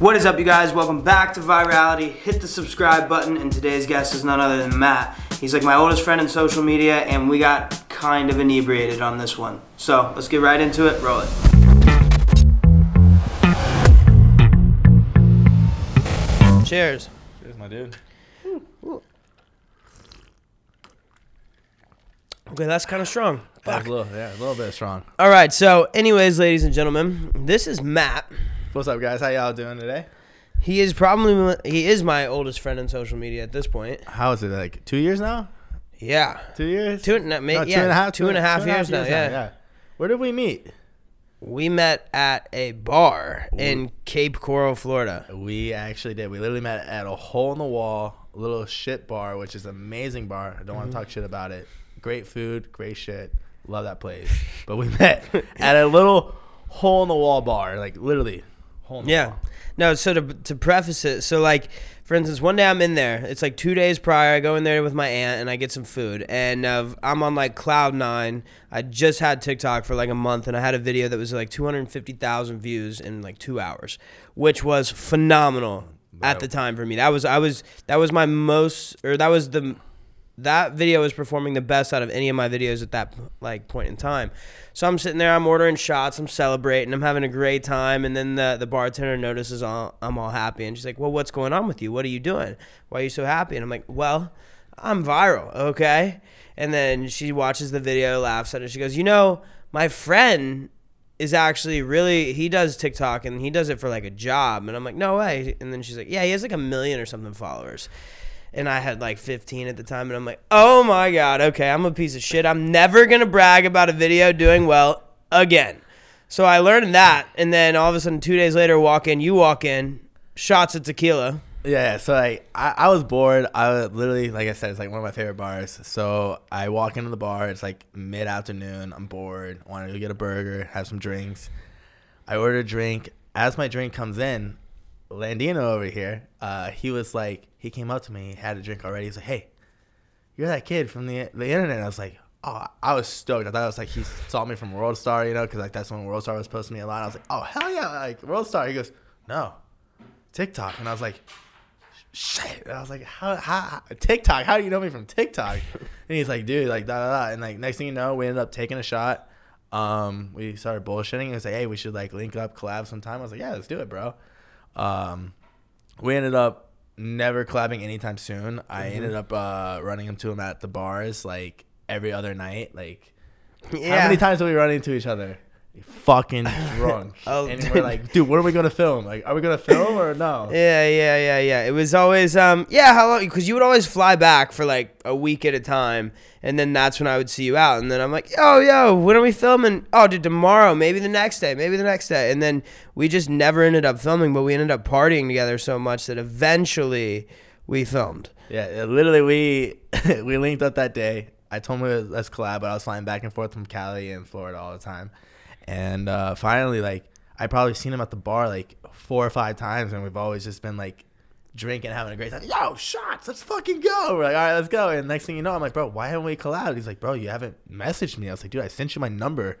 What is up, you guys? Welcome back to Virality. Hit the subscribe button, and today's guest is none other than Matt. He's like my oldest friend in social media, and we got kind of inebriated on this one. So let's get right into it. Roll it. Cheers. Cheers, my dude. Okay, that's kind of strong. That was a little, yeah, a little bit strong. All right, so, anyways, ladies and gentlemen, this is Matt. What's up, guys? How y'all doing today? He is probably he is my oldest friend on social media at this point. How is it? Like two years now? Yeah, Two years? two and No, yeah, two and a half. two and a half years now. Yeah. Yeah. Where did we meet? we met at a bar in Cape Coral, Florida. We actually did. We literally met at a hole in the wall, little shit bar, which is an amazing bar. I don't want to mm-hmm. talk shit about it. Great food, great shit. Love that place. But we met at a little hole in the wall bar, like literally hole Yeah. wall. No, so to to preface it, so like for instance, one day I'm in there. It's like two days prior. I go in there with my aunt and I get some food, and uh, I'm on like cloud nine. I just had TikTok for like a month, and I had a video that was like 250,000 views in like two hours, which was phenomenal at the time for me. That was I was that was my most or that was the that video was performing the best out of any of my videos at that like point in time. So I'm sitting there, I'm ordering shots, I'm celebrating, I'm having a great time, and then the the bartender notices all, I'm all happy, and she's like, "Well, what's going on with you? What are you doing? Why are you so happy?" And I'm like, "Well, I'm viral, okay." And then she watches the video, laughs at it. She goes, "You know, my friend." Is actually really he does TikTok and he does it for like a job and I'm like no way and then she's like yeah he has like a million or something followers and I had like 15 at the time, and I'm like, oh my god, okay, I'm a piece of shit. I'm never gonna brag about a video doing well again. So I learned that, and then all of a sudden, two days later, walk in, you walk in, shots of tequila. Yeah, so like I, I was bored. I was literally, like I said, it's like one of my favorite bars. So I walk into the bar. It's like mid afternoon. I'm bored. Want to go get a burger, have some drinks. I order a drink. As my drink comes in, Landino over here, uh, he was like, he came up to me, had a drink already. He's like, "Hey, you're that kid from the the internet." And I was like, "Oh, I was stoked." I thought it was like he saw me from World Star, you know, because like that's when World Star was posting me a lot. I was like, "Oh hell yeah, like World Star." He goes, "No, TikTok," and I was like, "Shit!" And I was like, "How, how, how TikTok? How do you know me from TikTok?" and he's like, "Dude, like da da da." And like next thing you know, we ended up taking a shot. Um, we started bullshitting. He was like, "Hey, we should like link up, collab sometime." I was like, "Yeah, let's do it, bro." Um, we ended up never collabing anytime soon. I Mm-hmm. ended up uh, running into him at the bars like every other night. Like, Yeah. how many times did we run into each other? Fucking drunk. Oh, and we're like, dude, what are we gonna film? Like, are we gonna film or no? Yeah, yeah, yeah, yeah. It was always, um, yeah, how long? Because you would always fly back for like a week at a time, and then that's when I would see you out. And then I'm like, yo, yo, when are we filming? Oh, dude, tomorrow, maybe the next day, maybe the next day. And then we just never ended up filming, but we ended up partying together so much that eventually we filmed. Yeah, literally, we we linked up that day. I told him let's collab, but I was flying back and forth from Cali and Florida all the time. And uh, finally, like I probably seen him at the bar like four or five times, and we've always just been like drinking, having a great time. Yo, shots, let's fucking go. We're like, all right, let's go. And next thing you know, I'm like, bro, why haven't we collabed? He's like, bro, you haven't messaged me. I was like, dude, I sent you my number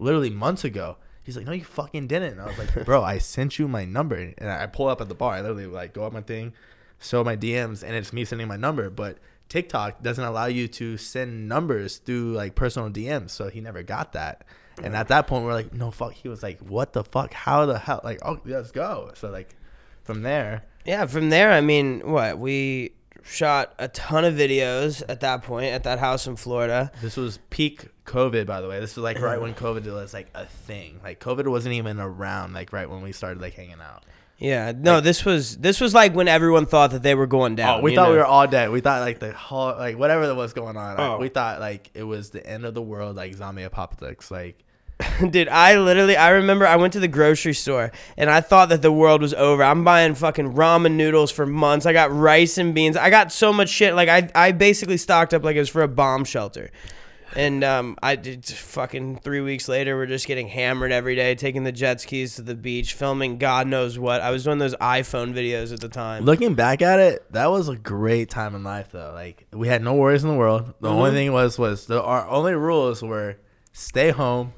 literally months ago. He's like, no, you fucking didn't. And I was like, bro, I sent you my number. And I pull up at the bar. I literally like go up my thing, show my DMs, and it's me sending my number. But TikTok doesn't allow you to send numbers through like personal DMs. So he never got that. And at that point, we're like, no, fuck. He was like, what the fuck? How the hell? Like, oh, let's go. So like from there, Yeah, from there, I mean, what? We shot a ton of videos at that point at that house in Florida. This was peak COVID, by the way. This was like right when COVID was like a thing. Like COVID wasn't even around. Like right when we started like hanging out. Yeah, no, this was this was like when everyone thought that they were going down. Oh, we thought know? we were all dead. We thought like the whole like whatever that was going on. Oh. We thought like it was the end of the world, like zombie apocalypse. Like Dude, I literally I remember I went to the grocery store and I thought that the world was over. I'm buying fucking ramen noodles for months. I got rice and beans. I got so much shit. Like I I basically stocked up like it was for a bomb shelter. And um, I did fucking three weeks later. We're just getting hammered every day, taking the jet skis to the beach, filming God knows what. I was doing those iPhone videos at the time. Looking back at it, that was a great time in life though. Like we had no worries in the world. The only Mhm. thing was was the our only rules were stay home,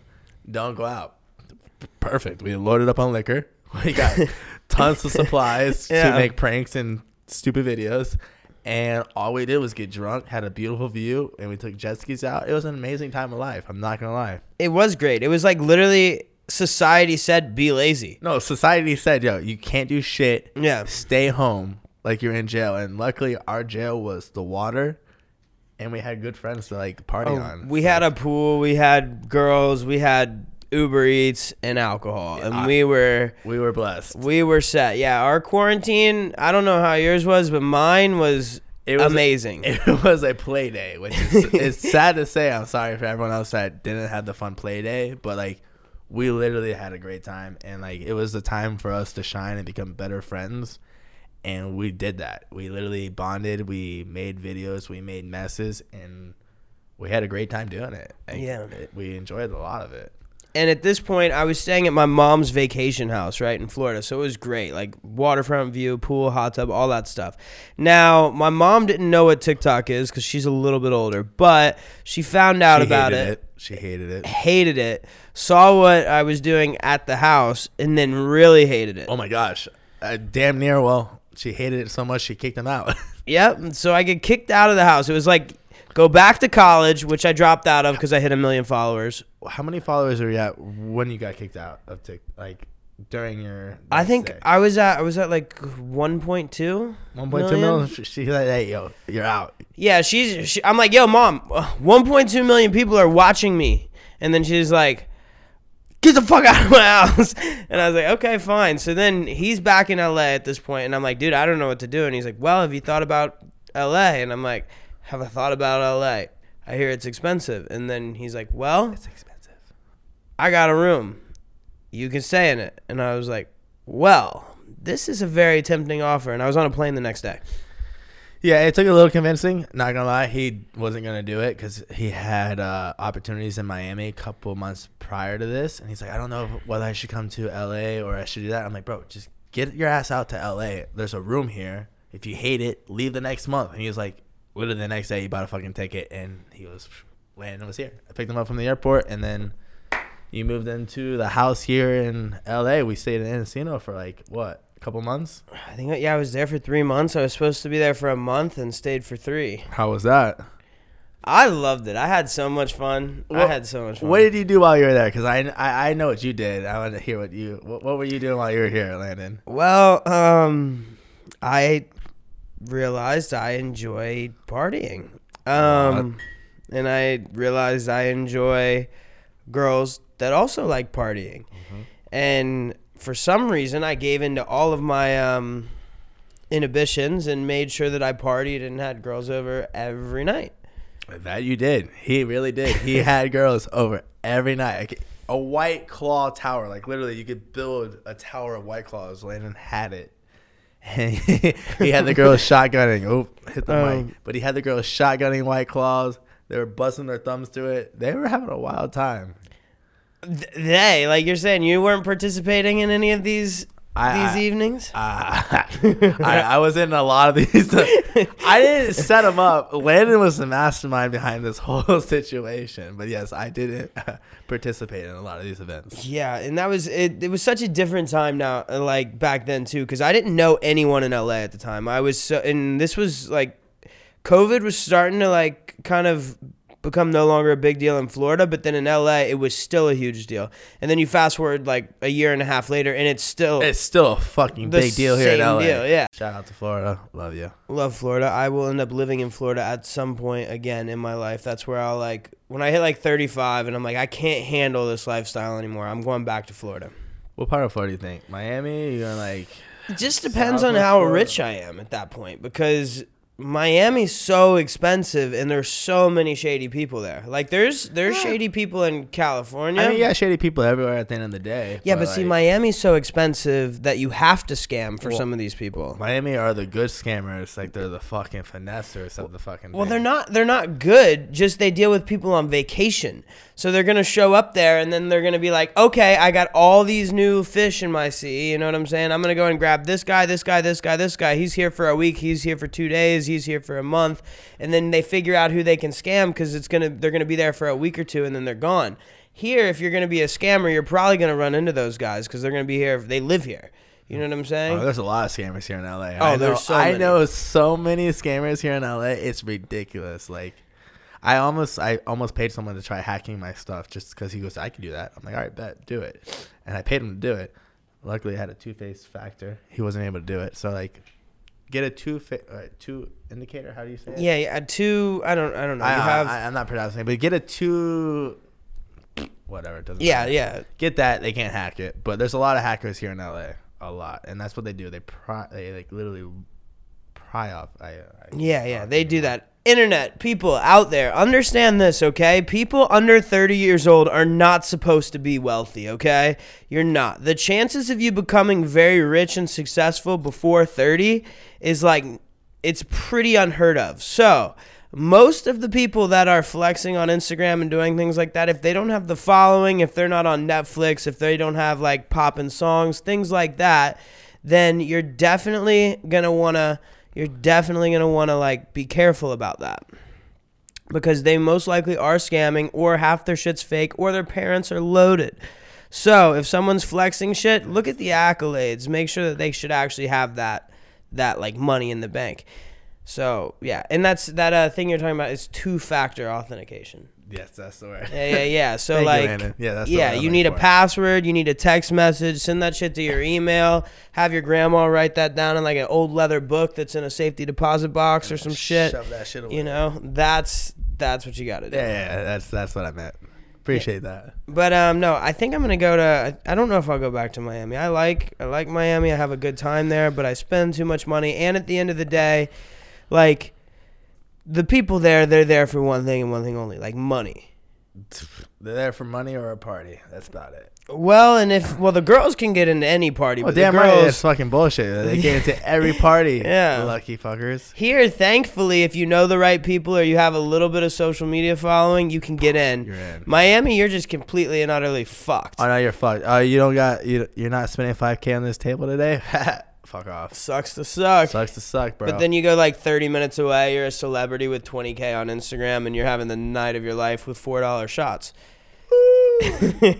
don't go out. Perfect. We loaded up on liquor. We got tons of supplies Yeah. to make pranks and stupid videos. And all we did was get drunk, had a beautiful view, and we took jet skis out. It was an amazing time of life. I'm not gonna lie. It was great. It was like literally society said be lazy. No, society said, "Yo, you can't do shit. Yeah. Stay home, like you're in jail." And luckily, our jail was the water, and we had good friends to like party Oh, on. we had a pool, we had girls, we had Uber Eats and alcohol, and I- we were we were blessed. we were set. Yeah, our quarantine. I don't know how yours was, but mine was, It was amazing. It was a play day, which is it's sad to say. I'm sorry for everyone else that didn't have the fun play day, but like we literally had a great time, and like it was the time for us to shine and become better friends. And we did that. We literally bonded. We made videos. We made messes, and we had a great time doing it. Like, Yeah. it- we enjoyed a lot of it. and at this point, I was staying at my mom's vacation house, right in Florida, so it was great, like waterfront view, pool, hot tub, all that stuff. Now, my mom didn't know what TikTok is because she's a little bit older, but she found out She about hated it. She hated it. hated it, saw what I was doing at the house, and then really hated it. Oh my gosh, uh, damn near. Well, she hated it so much she kicked him out. Yep. and So I get kicked out of the house. It was like go back to college, which I dropped out of because I hit a million followers. How many followers are you at when you got kicked out of Tik? Like during your? I think stay? I was at I was at like 1.2. 1.2 million? million. She- She's like, hey, yo, you're out. Yeah, she's. She, I'm like, yo, mom, 1.2 million people are watching me, and then she's like, get the fuck out of my house. And I was like, okay, fine. So then he's back in LA at this point, and I'm like, dude, I don't know what to do. And he's like, well, have you thought about LA? And I'm like, have I thought about LA? I hear it's expensive. And then he's like, well, It's expensive. I got a room. You can stay in it. And I was like, well, this is a very tempting offer. And I was on a plane the next day. Yeah, it took a little convincing. Not gonna lie, he wasn't gonna do it because he had uh, opportunities in Miami a couple months prior to this, and he's like, I don't know whether I should come to LA or I should do that. I'm like, bro, just get your ass out to LA. There's a room here. If you hate it, leave the next month. And he was like, literally the next day, he bought a fucking ticket, and he was landing was here. I picked him up from the airport, and then you moved into the house here in LA. We stayed in Encino for like what, couple months. I think, yeah, I was there for three months. I was supposed to be there for a month and stayed for three. How was that? I loved it. I had so much fun. I had so much fun. What did you do while you were there? Because I, I I know what you did. I want to hear what you what, what were you doing while you were here, Landon? Well, um, I realized I enjoy partying. Um, and I realized I enjoy girls that also like partying. And for some reason, I gave into all of my um, inhibitions and made sure that I partied and had girls over every night. That you did. He really did. He had girls over every night. Like, a white claw tower, like literally, you could build a tower of white claws. Landon had it. And he had the girls shotgunning. Oh, hit the Um, mic. But he had the girls shotgunning white claws. They were busting their thumbs to it. They were having a wild time. Th- They, like you're saying, you weren't participating in any of these I- these I- evenings. Uh, I, I was in a lot of these. I didn't set them up. Landon was the mastermind behind this whole situation. But yes, I didn't participate in a lot of these events. Yeah, and that was it. It was such a different time now, like back then too, because I didn't know anyone in LA at the time. I was so, and this was like, COVID was starting to like kind of become no longer a big deal in Florida, but then in LA it was still a huge deal. And then you fast forward like a year and a half later, and it's still It's still a fucking big deal here in LA. deal, yeah. Shout out to Florida. Love you. Love Florida. I will end up living in Florida at some point again in my life. That's where I'll like when I hit like 35 and I'm like I can't handle this lifestyle anymore. I'm going back to Florida. What part of Florida do you think? Miami? You're like It just depends on how Florida. rich I am at that point because Miami's so expensive and there's so many shady people there. Like there's there's Yeah. shady people in California. I mean, yeah, shady people everywhere at the end of the day. Yeah, but see, like, Miami's so expensive that you have to scam for Well, some of these people. Miami are the good scammers. Like they're the fucking finessers of the fucking. Well, thing. they're not. They're not good. Just they deal with people on vacation, so they're gonna show up there, and then they're gonna be like, "Okay, I got all these new fish in my sea." You know what I'm saying? I'm gonna go and grab this guy, this guy, this guy, this guy. He's here for a week. He's here for two days. He's here for a month, and then they figure out who they can scam because it's gonna. They're gonna be there for a week or two, and then they're gone. Here, if you're gonna be a scammer, you're probably gonna run into those guys because they're gonna be here. They live here. You You know what I'm saying? Oh, there's a lot of scammers here in LA. Oh, I know, there's so I many. know so many scammers here in LA. It's ridiculous. Like, I almost, I almost paid someone to try hacking my stuff just because he goes, I can do that. I'm like, all right, bet, do it. And I paid him to do it. Luckily, I had a two face factor. He wasn't able to do it. So like, get a two fa- uh, two indicator. How do you say it? yeah, yeah. Two. I don't. I don't know. I, you have. I, am not pronouncing it, but get a two. Whatever it doesn't. yeah, matter. yeah. Get that they can't hack it, but there's a lot of hackers here in LA, a lot, and that's what they do. They pry, they like literally pry off. I, I Yeah, yeah, they do that. Internet people out there, understand this, okay? People under 30 years old are not supposed to be wealthy, okay? You're not. The chances of you becoming very rich and successful before 30 is like it's pretty unheard of. So, most of the people that are flexing on Instagram and doing things like that, if they don't have the following, if they're not on Netflix, if they don't have like poppin' songs, things like that, then you're definitely gonna wanna you're definitely gonna wanna like be careful about that. Because they most likely are scamming or half their shit's fake or their parents are loaded. So if someone's flexing shit, look at the accolades. Make sure that they should actually have that that like money in the bank. So yeah, and that's that uh, thing you're talking about is two factor authentication. Yes, that's the word. Yeah, yeah, yeah. So Thank you, like, Yeah, that's yeah, you need a password, you need a text message, send that shit to your email, have your grandma write that down in like an old leather book that's in a safety deposit box or some shit. Shove that shit away. You know, that's that's what you got to do. Yeah, yeah, that's that's what I meant. Appreciate that. But um, no, I think I'm gonna go to. I don't know if I'll go back to Miami. I like I like Miami. I have a good time there, but I spend too much money. And at the end of the day, like the people there, they're there for one thing and one thing only, like money. They're there for money or a party. That's about it. Well, and if well, the girls can get into any party, Well, but damn the right, girls it's fucking bullshit. They get into every party. Yeah. lucky fuckers. here, thankfully, if you know the right people or you have a little bit of social media following, you can get in. You're in. Miami, you're just completely and utterly fucked. Oh no, you're fucked. Oh, you don't got you. You're not spending five k on this table today. Fuck off. Sucks to suck. Sucks to suck, bro. But then you go like 30 minutes away, you're a celebrity with 20K on Instagram, and you're having the night of your life with $4 shots,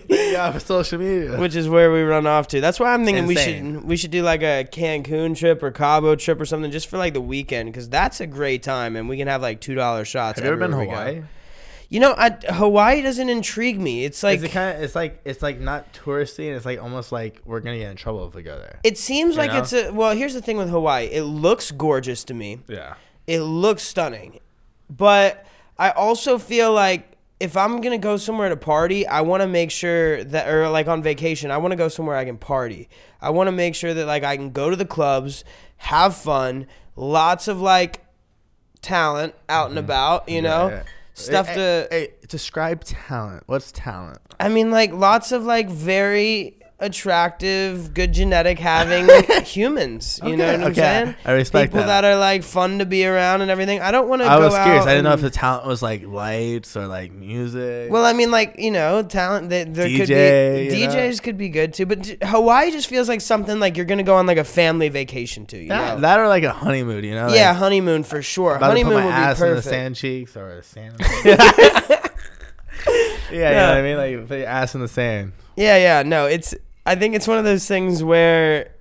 yeah, for social media. which is where we run off to. That's why I'm thinking we should we should do like a Cancun trip or Cabo trip or something just for like the weekend, because that's a great time, and we can have like $2 shots. Have you ever been to everywhere go. You know, I, Hawaii doesn't intrigue me. It's like It's kind of. It's like it's like not touristy, and it's like almost like we're gonna get in trouble if we go there. it seems like know? it's a well. Here's the thing with Hawaii. It looks gorgeous to me. Yeah. It looks stunning. But I also feel like if I'm going to go somewhere to party, I want to make sure that or like on vacation, I want to go somewhere I can party. I want to make sure that like I can go to the clubs, have fun, lots of like talent out and mm-hmm. about, you know? Yeah, yeah. Stuff Hey, to Hey, hey, describe talent. What's talent? I mean like lots of like very attractive, good genetic having humans. You know Okay, what I'm okay. saying? I respect People that. that. are like fun to be around and everything. I don't want to I go was curious. out I didn't know if the talent was like lights or like music. Well, I mean, like you know, talent. There, there could DJ, be you know? DJs could be good too, but Hawaii just feels like something like you're gonna go on like a family vacation to. You that, know? that or like a honeymoon, you know? yeah, honeymoon for sure. about to put Honeymoon my would be ass in the sand cheeks or the sand. yeah, you know Yeah. what I mean? Like put your ass in the sand. Yeah, yeah. No, it's. I think it's one of those things where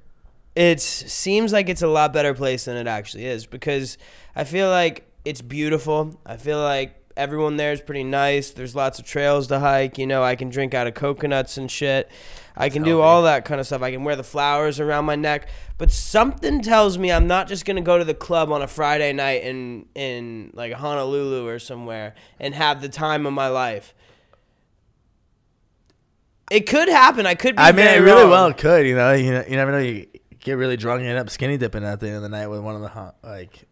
it seems like it's a lot better place than it actually is because I feel like it's beautiful. I feel like everyone there is pretty nice. There's lots of trails to hike. You know, I can drink out of coconuts and shit. I can do all that kind of stuff. I can wear the flowers around my neck. But something tells me I'm not just gonna go to the club on a Friday night in in like Honolulu or somewhere and have the time of my life. It could happen. I could be. I mean, it really wrong. well could. You know, you know, you never know. You get really drunk and end up skinny dipping at the end of the night with one of the hot, like.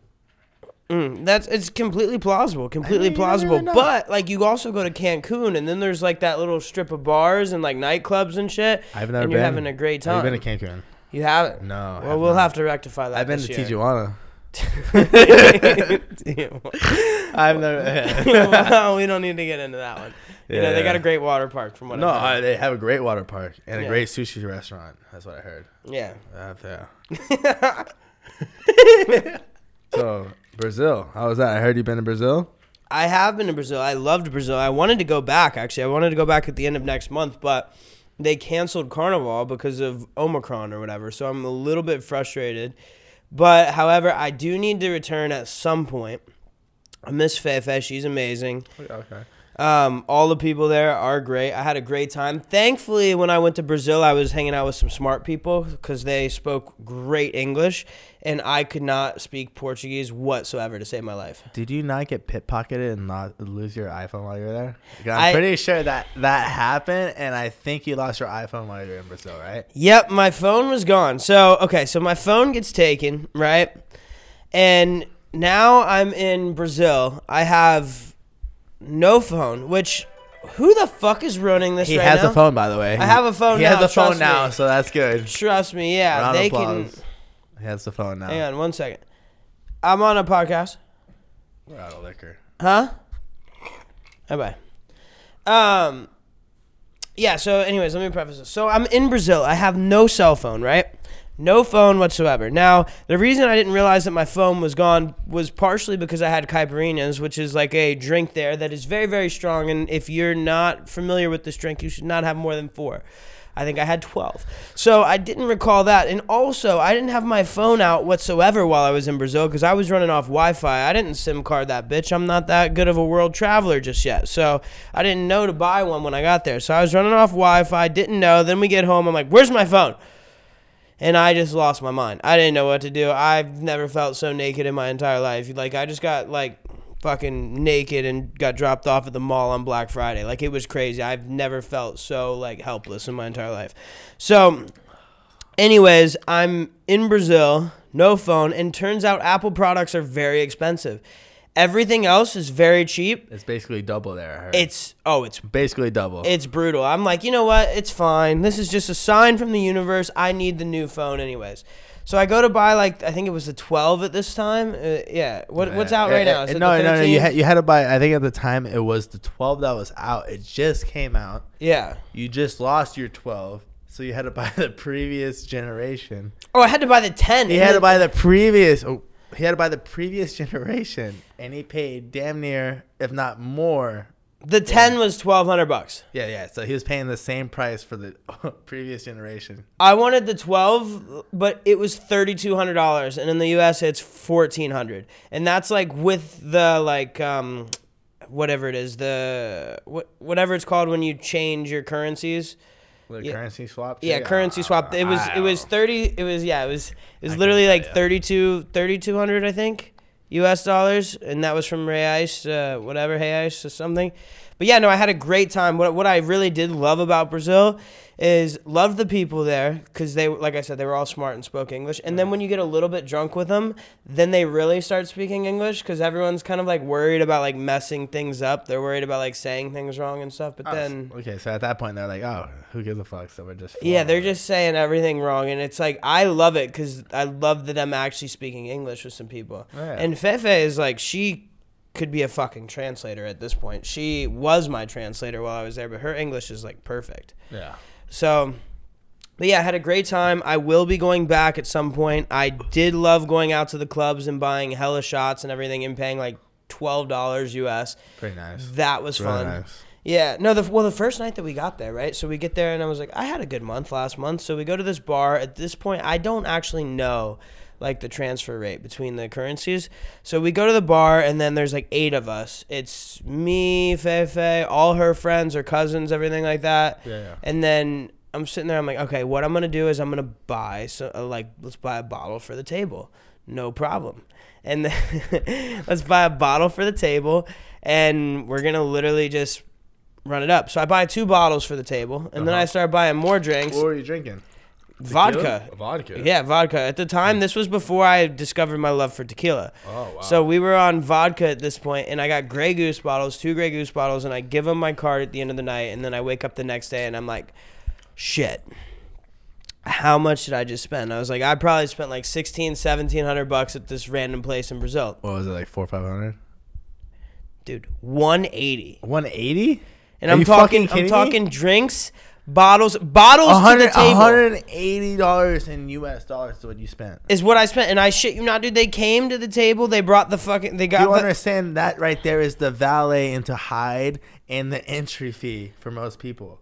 Mm, that's it's completely plausible, completely mean, plausible. really. But like you also go to Cancun, and then there's like that little strip of bars and like nightclubs and shit. I've never and been. you're having a great time. Have been to Cancun? You haven't? No. Well, have we'll not. have to rectify that. I've been to year. Tijuana. I've never. well, we don't need to get into that one. You know, they got a great water park from what no, I, they have a great water park and a Yeah. great sushi restaurant. That's what I heard. yeah. Uh, yeah. so Brazil, how was that? I heard you've been to Brazil. I have been to Brazil. I loved Brazil. I wanted to go back actually. I wanted to go back at the end of next month, but they canceled Carnival because of Omicron or whatever. So I'm a little bit frustrated. But however, I do need to return at some point. I miss Fefe. She's amazing. Okay. Um, all the people there are great. I had a great time. Thankfully, when I went to Brazil, I was hanging out with some smart people because they spoke great English, and I could not speak Portuguese whatsoever to save my life. Did you not get pickpocketed and not lose your iPhone while you were there? I'm I- pretty sure that that happened, and I think you lost your iPhone while you were in Brazil, right? Yep, my phone was gone. So, okay, so my phone gets taken, right? And now I'm in Brazil. I have no phone, which who the fuck is running this He right has now? a phone, by the way. I have a phone He now, has a phone now, me. so that's good. Trust me, yeah, Round they can. He has the phone now. Hang on one second. I'm on a podcast. We're out of liquor. Huh? Bye bye. Um. Yeah. So, anyways, let me preface this. So, I'm in Brazil. I have no cell phone, right? No phone whatsoever. Now, the reason I didn't realize that my phone was gone was partially because I had caipirinhas, which is like a drink there that is very, very strong. And if you're not familiar with this drink, you should not have more than four. I think I had 12. So I didn't recall that. And also, I didn't have my phone out whatsoever while I was in Brazil because I was running off Wi Fi. I didn't SIM card that bitch. I'm not that good of a world traveler just yet. So I didn't know to buy one when I got there. So I was running off Wi Fi, didn't know. Then we get home. I'm like, where's my phone? And I just lost my mind. I didn't know what to do. I've never felt so naked in my entire life. Like, I just got like fucking naked and got dropped off at the mall on Black Friday. Like it was crazy. I've never felt so like helpless in my entire life. So anyways, I'm in Brazil, no phone, and turns out Apple products are very expensive. Everything else is very cheap. It's basically double there. I heard. It's oh, it's basically double. it's brutal. I'm like, you know what? It's fine. This is just a sign from the universe. I need the new phone, anyways. So I go to buy like I think it was the 12 at this time. Uh, yeah. What what's out right Uh, now? Is it no, no, no. You had you had to buy. I think at the time it was the 12 that was out. It just came out. yeah. You just lost your 12, so you had to buy the previous generation. Oh, I had to buy the 10. You had to buy the previous. Oh, he had to buy the previous generation, and he paid damn near, if not more. the 10 was 1200 bucks. Yeah, yeah. So he was paying the same price for the previous generation. I wanted the 12, but it was $3200 and in the US it's 1400. And that's like with the like um whatever it is, the what whatever it's called when you change your currencies. Yeah. currency swap. Yeah, currency swap. It was it was 30 it was yeah, it was it was I literally like tell 32 3200 I think US dollars and that was from Reais uh, whatever Hey Ice or something. But yeah, no, I had a great time. What what I really did love about Brazil is love the people there cuz they like I said they were all smart and spoke English. And then when you get a little bit drunk with them, then they really start speaking English cuz everyone's kind of like worried about like messing things up. They're worried about like saying things wrong and stuff. But Oh, then okay, so at that point they're like, "Oh, who gives a fuck?" So we're just yeah, they're just saying everything wrong, and it's like I love it because I love that I'm actually speaking English with some people. Yeah. And Fefe is like she could be a fucking translator at this point. She was my translator while I was there, but her English is like perfect. yeah. So, but yeah, I had a great time. I will be going back at some point. I did love going out to the clubs and buying hella shots and everything and paying like twelve dollars US. Pretty nice. That was Really fun. nice. Yeah, no, the well, the first night that we got there, right? So we get there, and I was like, I had a good month last month. So we go to this bar. At this point, I don't actually know like the transfer rate between the currencies. So we go to the bar, and then there's like eight of us. It's me, Fefe, all her friends or cousins, everything like that. Yeah, yeah. And then I'm sitting there. I'm like, okay, what I'm gonna do is I'm gonna buy so uh, like let's buy a bottle for the table, no problem. And then let's buy a bottle for the table, and we're gonna literally just run it up. So I buy two bottles for the table, and then I Uh-huh. start buying more drinks, What were you drinking? Vodka. Vodka. Yeah, vodka. At the time, this was before I discovered my love for tequila. Oh wow. So we were on vodka at this point, and I got Grey Goose bottles, two Grey Goose bottles, and I give them my card at the end of the night, and then I wake up the next day and I'm like, shit. How much did I just spend? I was like, I probably spent like 16, 1700 bucks at this random place in Brazil. what was it like four five hundred? Dude, 180. One eighty. And Are I'm you talking fucking I'm kidding me? talking drinks, bottles, bottles to the table. hundred and eighty dollars in U.S. dollars is what you spent. Is what I spent, and I shit you not, dude. They came to the table. They brought the fucking. They got You the, understand that right there is the valet into hide and the entry fee for most people.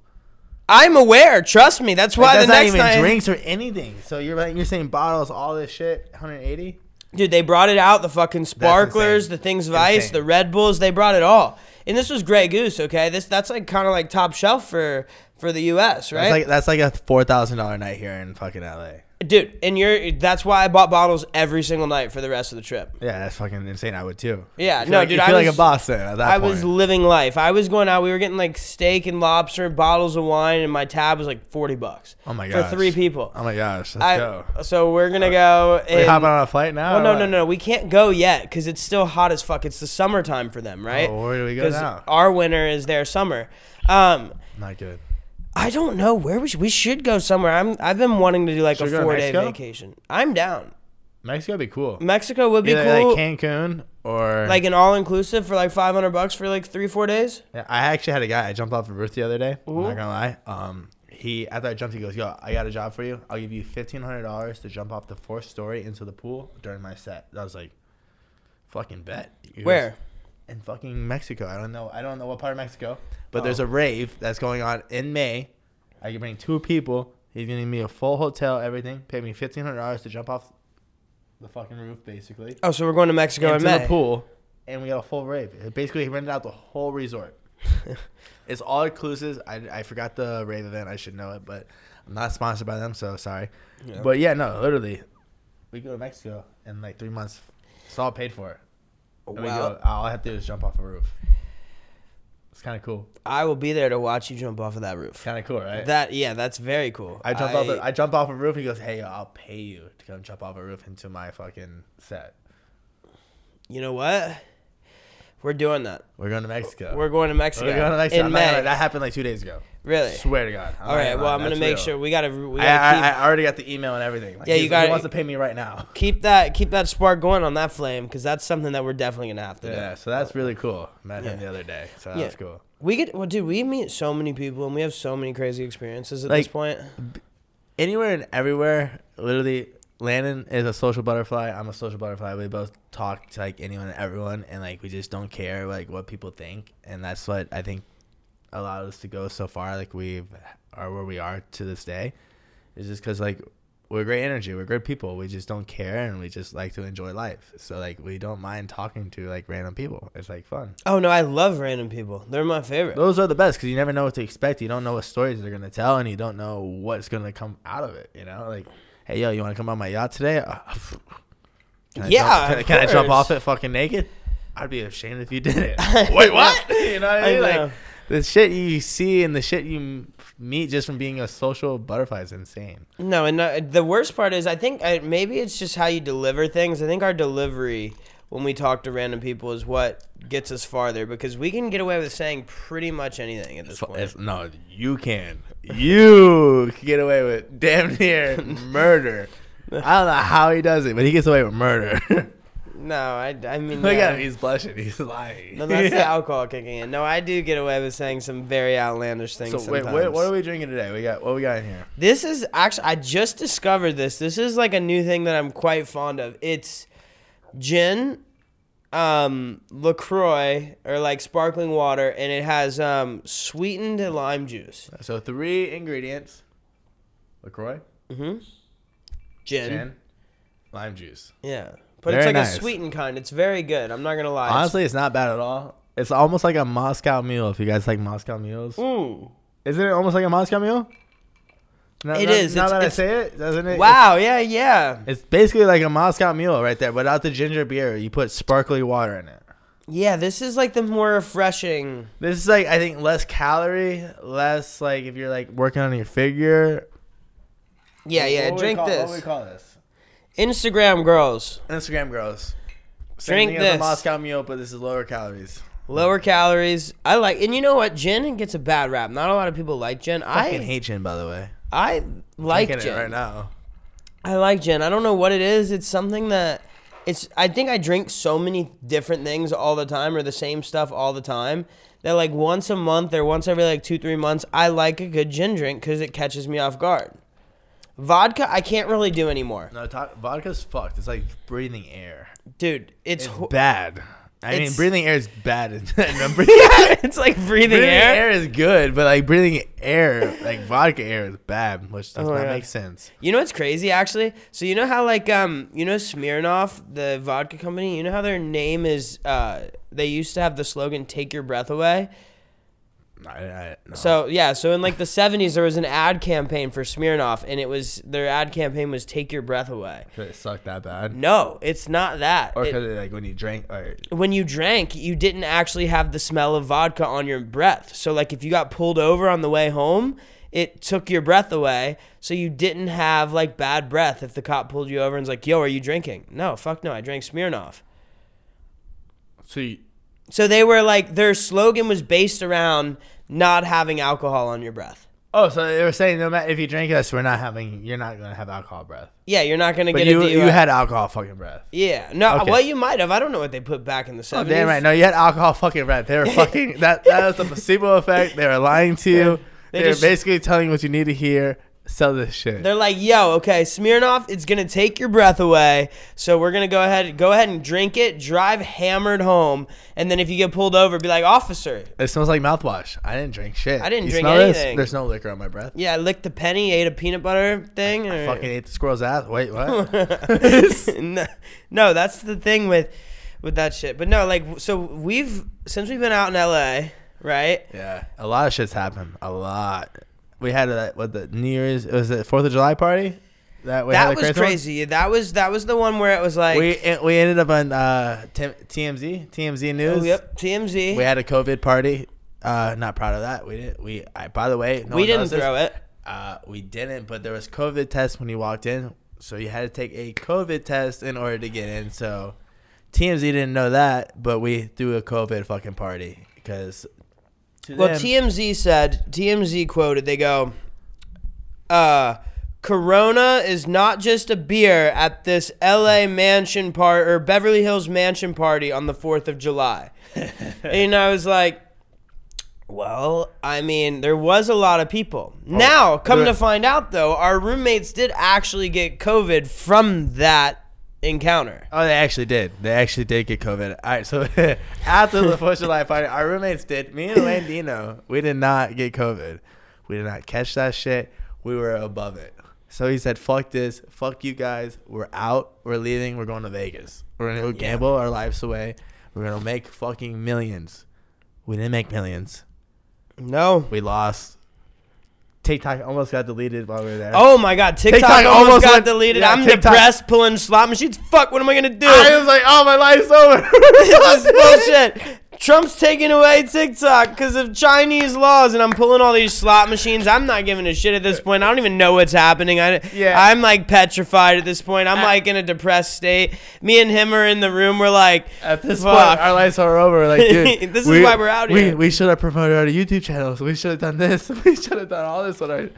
I'm aware. Trust me. That's why Like, the that's not next even night, drinks or anything. So you're like you're saying bottles, all this shit, 180. dude, they brought it out. The fucking sparklers, the things of ice, the Red Bulls. They brought it all. And this was Grey Goose. Okay, this that's like kind of like top shelf for for the U.S. Right? That's like that's like a four thousand dollar night here in fucking LA. Dude, and you're that's why I bought bottles every single night for the rest of the trip. Yeah, that's fucking insane. I would too. Yeah, no, like, dude, You I feel like a boss then. At that I point. was living life. I was going out. We were getting like steak and lobster, bottles of wine, and my tab was like forty bucks. Oh my gosh. For three people. Oh my gosh, let's I, go. So we're gonna go. And- hopping on a flight now? Oh or no no no! We can't go yet because it's still hot as fuck. It's the summertime for them, right? Oh, where do we go now? Our winter is their summer. Um, Not good. I don't know where we should. We should go somewhere. I'm. I've been wanting to do like Should we a to four day Mexico? vacation. I'm down. Mexico would be cool. Mexico would be Either cool. like Cancun or like an all inclusive for like five hundred bucks for like three four days. Yeah, I actually had a guy. I jumped off the roof the other day. I'm not gonna lie. Um, he after I jumped, he goes, "Yo, I got a job for you. I'll give you fifteen hundred dollars to jump off the fourth story into the pool during my set." I was like, "Fucking bet." He goes, Where? In fucking Mexico. I don't know. I don't know what part of Mexico, but Oh. there's a rave that's going on in May. I can bring two people. He's gonna give me a full hotel, everything. Pay me fifteen hundred dollars to jump off the fucking roof, basically Oh, so we're going to Mexico in May. the pool, and we got a full rave. Basically, he rented out the whole resort. it's all inclusive. I, I forgot the rave event. I should know it, but I'm not sponsored by them, so sorry. Yeah. But yeah, no, literally, we go to Mexico in like three months. It's all paid for. And go, all I have to do is jump off a roof. It's kind of cool. I will be there to watch you jump off of that roof. Kind of cool, right? That yeah, that's very cool. I jump off. The, I jump off a roof. And he goes, "Hey, I'll pay you to come jump off a roof into my fucking set." you know what? We're doing that. We're going to Mexico. We're going to Mexico We're going to Mexico. in I'm gonna- May. that happened like two days ago. really? Swear to God. All right. Well, I'm gonna make sure we gotta. We I, gotta keep, I, I already got the email and everything. Like, Yeah, you gotta- He wants to pay me right now. keep that keep that spark going on that flame because that's something that we're definitely gonna have to Yeah, do. so that's really cool. Met him the other day, so that Yeah. cool. We get well, dude. We meet so many people and we have so many crazy experiences at this Like- point. Anywhere and everywhere, literally. Landon is a social butterfly. I'm a social butterfly. We both talk to like anyone and everyone, and like we just don't care like what people think, and that's what I think allowed us to go so far. Like we are where we are to this day, is just because like we're great energy. We're great people. We just don't care, and we just like to enjoy life. So like we don't mind talking to like random people. It's like fun. Oh no, I love random people. They're my favorite. Those are the best because you never know what to expect. You don't know what stories they're gonna tell, and you don't know what's gonna come out of it. You know, like, hey, yo, you want to come on my yacht today? Uh, can I Yeah, jump, can, can I jump off it fucking naked? I'd be ashamed if you did it. Wait, what? you know what I I mean? know. Like the shit you see and the shit you meet just from being a social butterfly is insane. No, and uh, the worst part is, I think uh, maybe it's just how you deliver things. I think our delivery when we talk to random people is what gets us farther because we can get away with saying pretty much anything at this point. it's- no, you can. You can get away with damn near murder. I don't know how he does it, but he gets away with murder. No, I, I mean, Look at him. He's blushing. He's lying. No, that's the alcohol kicking in. No, I do get away with saying some very outlandish things. So wait, sometimes. what, what are we drinking today? We got what we got in here. This is actually I just discovered this. This is like a new thing that I'm quite fond of. It's gin, um, Lacroix or like sparkling water, and it has um sweetened lime juice. So three ingredients: Lacroix, Mm-hmm. Gin. gin, lime juice. Yeah, but Very it's like nice. a sweetened kind. It's very good. I'm not gonna lie. Honestly, it's not bad at all. It's almost like a Moscow mule. If you guys like Moscow mules, It's- Mm. isn't it almost like a Moscow mule? Now, It now- is. Now It's- that I say it, doesn't it? Wow. Yeah. Yeah. It's, it's basically like a Moscow mule right there. Without the ginger beer, you put sparkly water in it. Yeah. This is like the more refreshing. This is like I think less calorie, less like if you're like working on your figure. Yeah. Yeah. we Drink call- What this. do we call this? Instagram girls. Instagram girls. Same Drink thing as a this. Moscow mule, but this is lower calories. Lower calories. I like, and you know what? Gin gets a bad rap. Not a lot of people like gin. I I fucking hate gin, by the way. I like Drinking gin. it right now. I like gin. I don't know what it is. It's something that it's. I think I drink so many different things all the time, or the same stuff all the time. That like once a month or once every like two three months, I like a good gin drink because it catches me off guard. Vodka, I can't really do anymore, No, vodka's fucked. It's like breathing air. dude. It's, It's ho- bad. I mean, breathing air is bad. and it's like breathing, air. breathing air. air. is good, but like breathing air, like vodka air, is bad, which does Oh not God. make sense. You know what's crazy actually? So you know how like um you know Smirnoff, the vodka company, you know how their name is uh they used to have the slogan "Take your breath away." I, I, no. So yeah, so in like the '70s there was an ad campaign for Smirnoff, and it was their ad campaign was "Take your breath away." Could it suck that bad? No, it's not that. Or It- because like when you drank, or when you drank, you didn't actually have the smell of vodka on your breath. So like if you got pulled over on the way home, it took your breath away. So you didn't have like bad breath if the cop pulled you over and was like, "Yo, are you drinking?" No, fuck no, I drank Smirnoff. so you, So they were like their slogan was based around not having alcohol on your breath. oh, so they were saying no matter if you drink us, we're not having, you're not gonna have alcohol breath. Yeah, you're not gonna But get you, a DUI. you had alcohol fucking breath. yeah, no. Okay. Well, you might have. I don't know what they put back in the Oh, seventies. damn right. No, you had alcohol fucking breath. They were fucking that. That was the placebo effect. They were lying to you. They They, were just- basically telling you what you need to hear. Sell this shit. They're like, yo, okay, Smirnoff, it's gonna take your breath away. So we're gonna go ahead, go ahead and drink it, drive hammered home, and then if you get pulled over, be like, officer, It smells like mouthwash. I didn't drink shit. I didn't You drink smell this? anything. There's no liquor on my breath. yeah, I licked a penny, ate a peanut butter thing. I or- fucking ate the squirrel's ass. Wait, what? no, no, that's the thing with with that shit. But no, like, so we've since we've been out in LA, right? yeah, a lot of shit's happened. A lot. We had a what the New Year's it was it Fourth of July party. That we that was one? crazy. That was that was the one where it was like, we we ended up on uh, Tim- TMZ TMZ News. oh, yep, TMZ. We had a COVID party. Uh, not proud of that. We didn't. We. I, by the way, no we didn't knows this. throw it. Uh, we didn't, but there was COVID test when you walked in, so you had to take a COVID test in order to get in. So TMZ didn't know that, but we threw a COVID fucking party because. To Well, them- TMZ said, TMZ quoted, they go, uh, Corona is not just a beer at this LA mansion part or Beverly Hills mansion party on the 4th of July. and I was like, well, I mean, there was a lot of people. now, come to find out though, our roommates did actually get COVID from that encounter. Oh, they actually did. They actually did get COVID. All right, so after the Fourth of July party, our roommates did. Me and Landino, we did not get COVID. We did not catch that shit. We were above it. So he said, "Fuck this. Fuck you guys. We're out. We're leaving. We're going to Vegas. We're gonna go gamble our lives away. We're gonna make fucking millions. We didn't make millions. No. We lost. TikTok almost got deleted while we were there. Oh my god, TikTok, TikTok almost, almost got went- deleted. yeah, I'm TikTok- depressed pulling slot machines. Fuck, what am I gonna do? I was like, oh, my life's over. this is bullshit. Trump's taking away TikTok because of Chinese laws, and I'm pulling all these slot machines. I'm not giving a shit at this point. I don't even know what's happening. I, Yeah. I'm like petrified at this point. I'm like in a depressed state. Me and him are in the room. We're like, At this Fuck. point, our lives are over. We're Like, dude, This is why we're out we, here. We should have promoted our YouTube channels. We should have done this. We should have done all this. What our,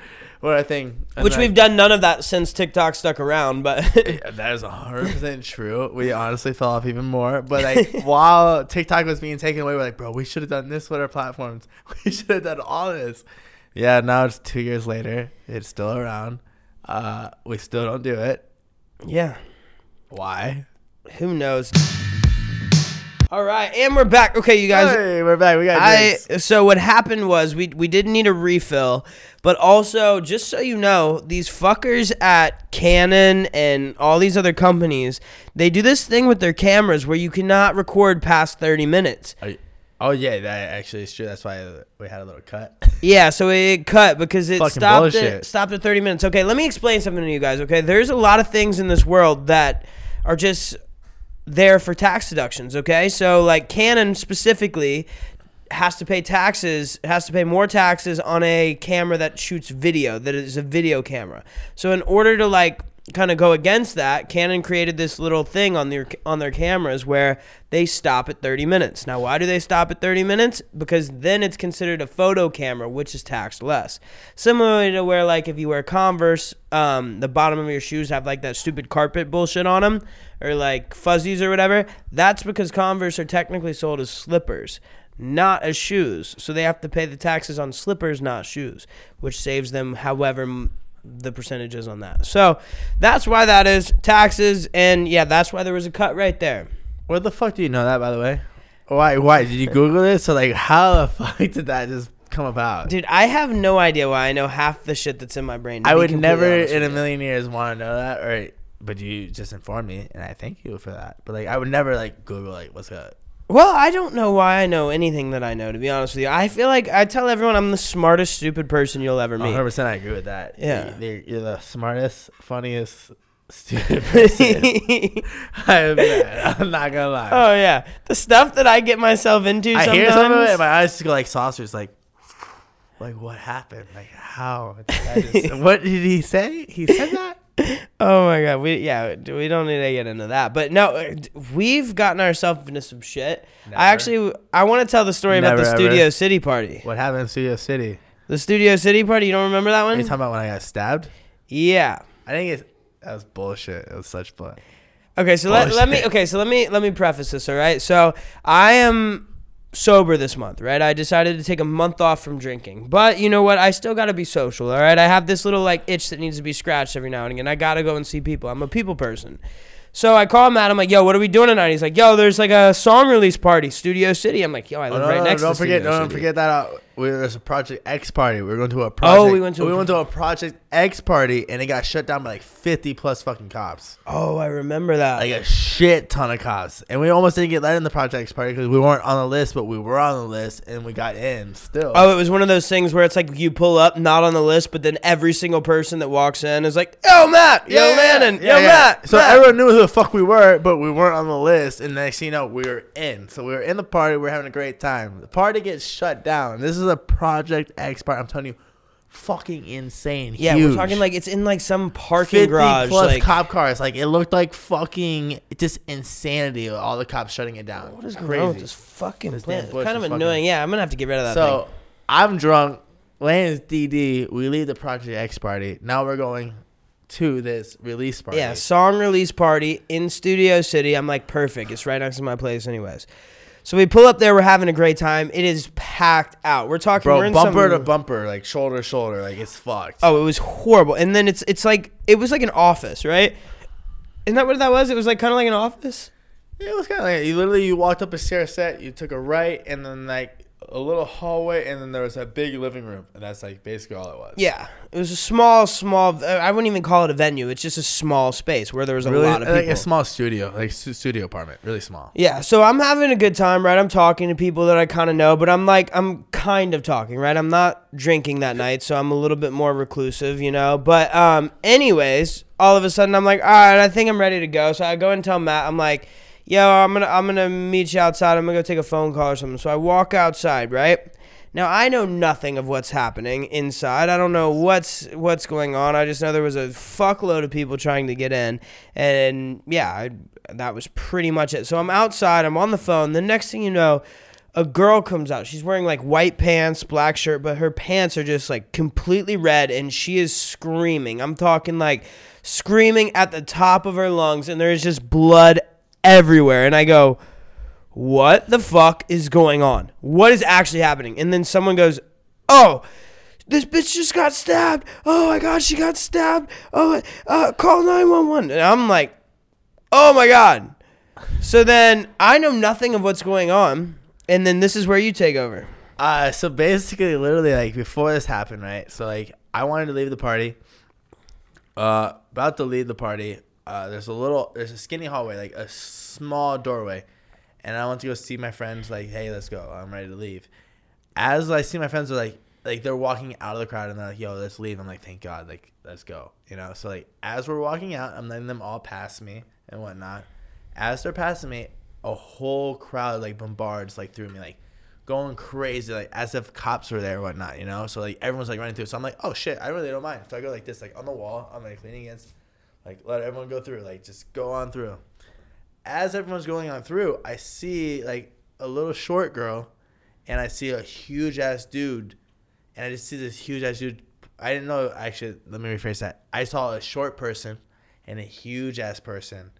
what our thing. And which like, we've done none of that since TikTok stuck around. But yeah, That is hundred percent true. We honestly fell off even more. But like, while TikTok was being taken away, we're like, bro, we should have done this with our platforms. We should have done all this. Yeah, now it's two years later. It's still around. Uh, we still don't do it. yeah, Why? who knows? All right, and we're back. Okay, you guys. hey, we're back. We got I drinks. so what happened was we we didn't need a refill, but also just so you know, these fuckers at Canon and all these other companies, they do this thing with their cameras where you cannot record past 30 minutes. You- oh yeah, that actually is true. That's why we had a little cut. Yeah, so it cut because it Fucking stopped bullshit. at, stopped at 30 minutes. Okay, let me explain something to you guys, okay? There's a lot of things in this world that are just there for tax deductions, okay? So like Canon specifically has to pay taxes, has to pay more taxes on a camera that shoots video, that is a video camera. So in order to like kind of go against that, Canon created this little thing on their on their cameras where they stop at 30 minutes. Now, why do they stop at 30 minutes? Because then it's considered a photo camera, which is taxed less. Similarly to where like if you wear Converse, um, the bottom of your shoes have like that stupid carpet bullshit on them, or like fuzzies or whatever. That's because Converse are technically sold as slippers not as shoes. So they have to pay the taxes on slippers, not shoes, which saves them however the percentages on that. So that's why that is taxes. And yeah, that's why there was a cut right there. Where the fuck do you know that, by the way? Why? Why did you Google this? So like, how the fuck did that just come about? Dude, I have no idea why I know half the shit that's in my brain. I would never in a million years want to know that. Or, but you just informed me, and I thank you for that. But like, I would never like Google like what's up. Well, I don't know why I know anything that I know. To be honest with you, I feel like I tell everyone I'm the smartest, stupid person you'll ever meet. 100 percent I agree with that. Yeah. you're, you're the smartest, funniest, stupid person. I'm, I'm not gonna lie. oh yeah, the stuff that I get myself into. I sometimes, hear some of it, and my eyes just go like saucers. Like, like what happened? Like how? Did I just- what did he say? He said that. Oh my god, we yeah, we don't need to get into that. But no, uh, we've gotten ourselves into some shit. Never. I actually I want to tell the story about the ever. Studio City party. What happened in Studio City? The Studio City party. You don't remember that Are one? you talking about when I got stabbed? yeah. I think it's that was bullshit. It was such blood. Okay, so let, let me okay, so let me let me preface this, all right? So I am sober this month, right? I decided to take a month off from drinking. But you know what? I still got to be social, all right? I have this little like itch that needs to be scratched every now and again. I got to go and see people. I'm a people person. So I call Matt. I'm like, "Yo, what are we doing tonight?" He's like, "Yo, there's like a song release party, Studio City." I'm like, "Yo, I Oh, live no, right no, next don't to forget, Studio don't City." forget that. Out. We, there's a Project X party. We were going to a oh, project. we went to a we pro- went to a Project X party, and it got shut down by like 50 plus fucking cops. Oh, I remember that. Like a shit ton of cops, and we almost didn't get let in the Project X party because we weren't on the list, but we were on the list, and we got in still. Oh, it was one of those things where it's like you pull up, not on the list, but then every single person that walks in is like, "Yo, Matt, yo, Landon, yo, Matt." So Matt." everyone knew who the fuck we were, but we weren't on the list. And next thing you know, we were in. So we were in the party. We are having a great time. The party gets shut down. This is a Project X party. I'm telling you, fucking insane. Yeah, Huge. we're talking like it's in like some parking 50 garage. plus like, cop cars. Like it looked like fucking just insanity. All the cops shutting it down. what is going on crazy? this fucking This Kind of is annoying. Yeah, I'm gonna have to get rid of that So thing. I'm drunk. Landon's DD. We leave the Project X party. Now we're going to this release party. Yeah, song release party in Studio City. I'm like, perfect. It's right next to my place, anyways. So we pull up there. We're having a great time. It is packed out. We're talking. we're Bro, in bumper some, to bumper, like shoulder to shoulder, like it's fucked. Oh, it was horrible. And then it's it's like it was like an office, right? Isn't that what that was? It was like kind of like an office. Yeah, it was kind of like you literally you walked up a stair set, you took a right, and then like a little hallway, and then there was a big living room, and that's like basically all it was. Yeah, it was a small, small. I wouldn't even call it a venue. It's just a small space where there was a really, lot of like people. a small studio, like stu- studio apartment, really small. Yeah, so I'm having a good time, right? I'm talking to people that I kind of know, but I'm like, I'm kind of talking, right? I'm not drinking that night, so I'm a little bit more reclusive, you know? But, um, anyways, all of a sudden I'm like, all right, I think I'm ready to go. So I go and tell Matt, I'm like, yo, I'm gonna, I'm gonna meet you outside. I'm gonna go take a phone call or something. So I walk outside, right? Now I know nothing of what's happening inside. I don't know what's what's going on. I just know there was a fuckload of people trying to get in, and yeah, I, that was pretty much it. So I'm outside. I'm on the phone. The next thing you know, a girl comes out. She's wearing like white pants, black shirt, but her pants are just like completely red, and she is screaming. I'm talking like screaming at the top of her lungs, and there is just blood everywhere. And I go what the fuck is going on? What is actually happening? And then someone goes, oh, this bitch just got stabbed. Oh my god, she got stabbed. Oh, uh, call 911. And I'm like, oh my god. So then I know nothing of what's going on. And then this is where you take over. Uh, so basically, literally, like before this happened, right? So like, I wanted to leave the party. Uh, about to leave the party. Uh, there's a little, there's a skinny hallway, like a small doorway, and I want to go see my friends. Like, hey, let's go. I'm ready to leave. As I see my friends are like, like they're walking out of the crowd, and they're like, yo, let's leave. I'm like, thank God, like, let's go. You know. So like, as we're walking out, I'm letting them all pass me and whatnot. As they're passing me, a whole crowd like bombards like through me, like going crazy, like as if cops were there or whatnot, you know? So like everyone's like running through. So I'm like, oh shit, I really don't mind. So I go like this, like on the wall, I'm like leaning against, like let everyone go through, like just go on through. As everyone's going on through, I see like a little short girl and I see a huge ass dude. And I just see this huge ass dude. I didn't know actually let me rephrase that. I saw a short person and a huge ass person.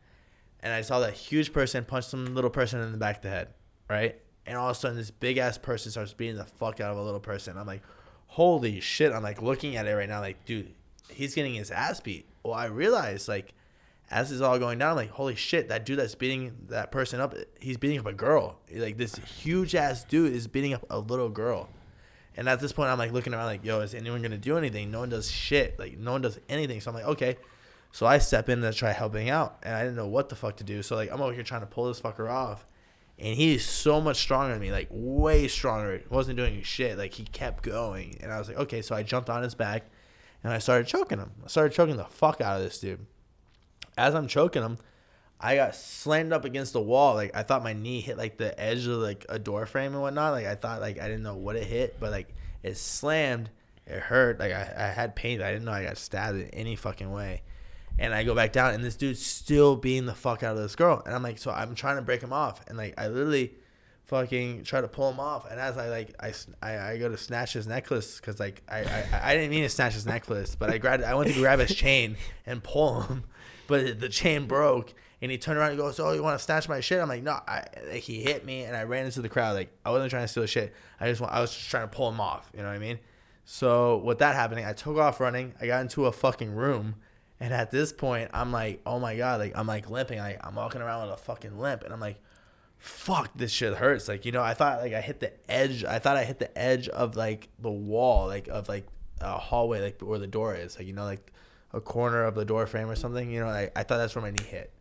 And I saw that huge person punch some little person in the back of the head, right? And all of a sudden, this big ass person starts beating the fuck out of a little person. I'm like, holy shit! I'm like looking at it right now, like, dude, he's getting his ass beat. Well, I realized like, as this is all going down, I'm like, holy shit, that dude that's beating that person up, he's beating up a girl. Like this huge ass dude is beating up a little girl. And at this point, I'm like looking around, like, yo, is anyone gonna do anything? No one does shit. Like, no one does anything. So I'm like, okay. So I step in to try helping out, and I didn't know what the fuck to do. So like, I'm over here trying to pull this fucker off, and he's so much stronger than me, like way stronger. He wasn't doing shit. Like he kept going, and I was like, okay. So I jumped on his back, and I started choking him. I started choking the fuck out of this dude. As I'm choking him, I got slammed up against the wall. Like I thought my knee hit like the edge of like a door frame and whatnot. Like I thought like I didn't know what it hit, but like it slammed. It hurt. Like I, I had pain. I didn't know I got stabbed in any fucking way. And I go back down, and this dude's still beating the fuck out of this girl. And I'm like, so I'm trying to break him off, and like I literally fucking try to pull him off. And as I like I, I, I go to snatch his necklace because like I, I I didn't mean to snatch his necklace, but I grabbed I went to grab his chain and pull him, but the chain broke. And he turned around and goes, "Oh, you want to snatch my shit?" I'm like, "No." I, like, he hit me, and I ran into the crowd. Like I wasn't trying to steal shit. I just want, I was just trying to pull him off. You know what I mean? So with that happening, I took off running. I got into a fucking room, and at this point, I'm like, "Oh my god!" Like I'm like limping. Like I'm walking around with a fucking limp, and I'm like, "Fuck, this shit hurts." Like you know, I thought like I hit the edge. I thought I hit the edge of like the wall, like of like a hallway, like where the door is. Like you know, like a corner of the door frame or something. You know, I, I thought that's where my knee hit.